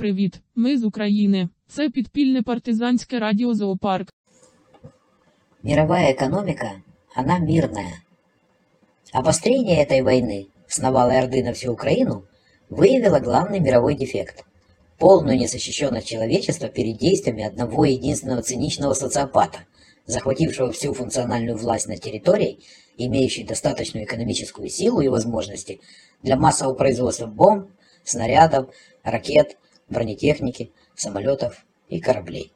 Привіт, ми з України. Це підпільне партизанське радіо Зоопарк. Мировая экономика, она мирная. Обострение этой войны с навалой Орды на всю Украину выявило главный мировой дефект – полную незащищенность человечества перед действиями одного единственного циничного социопата, захватившего всю функциональную власть на территории, имеющей достаточную экономическую силу и возможности для массового производства бомб, снарядов, ракет, бронетехники, самолетов и кораблей.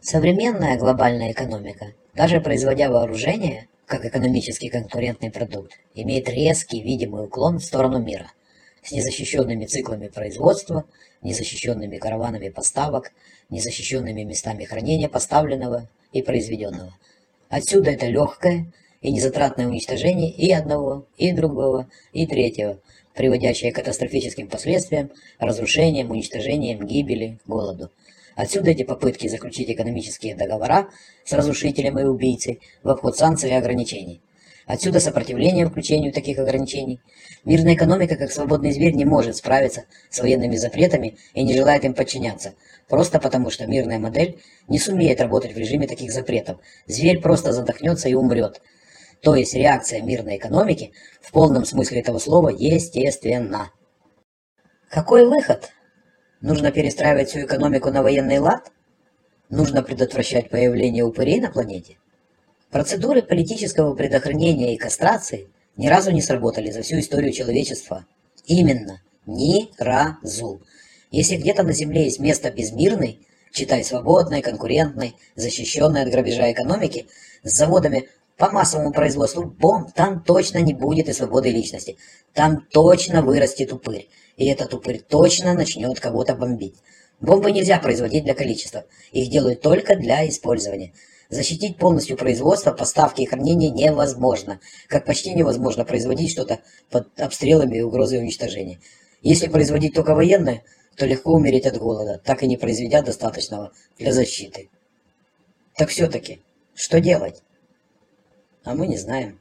Современная глобальная экономика, даже производя вооружение, как экономически конкурентный продукт, имеет резкий видимый уклон в сторону мира, с незащищенными циклами производства, незащищенными караванами поставок, незащищенными местами хранения поставленного и произведенного. Отсюда это легкое и незатратное уничтожение и одного, и другого, и третьего, приводящее к катастрофическим последствиям, разрушениям, уничтожениям, гибели, голоду. Отсюда эти попытки заключить экономические договора с разрушителем и убийцей в обход санкций и ограничений. Отсюда сопротивление включению таких ограничений. Мирная экономика, как свободный зверь, не может справиться с военными запретами и не желает им подчиняться. Просто потому, что мирная модель не сумеет работать в режиме таких запретов. Зверь просто задохнется и умрет. То есть реакция мирной экономики в полном смысле этого слова естественна. Какой выход? Нужно перестраивать всю экономику на военный лад? Нужно предотвращать появление упырей на планете? Процедуры политического предохранения и кастрации ни разу не сработали за всю историю человечества. Именно, ни разу. Если где-то на Земле есть место безмирной, читай свободной, конкурентной, защищенной от грабежа экономики, с заводами по массовому производству бомб, там точно не будет и свободы личности. Там точно вырастет упырь. И этот упырь точно начнет кого-то бомбить. Бомбы нельзя производить для количества. Их делают только для использования. Защитить полностью производство, поставки и хранение невозможно. Как почти невозможно производить что-то под обстрелами и угрозой уничтожения. Если производить только военное, то легко умереть от голода, так и не произведя достаточного для защиты. Так все-таки, что делать? А мы не знаем.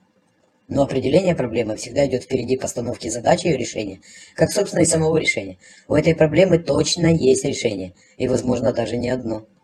Но определение проблемы всегда идет впереди постановки задачи и решения, как, собственно, и самого решения. У этой проблемы точно есть решение, и, возможно, даже не одно –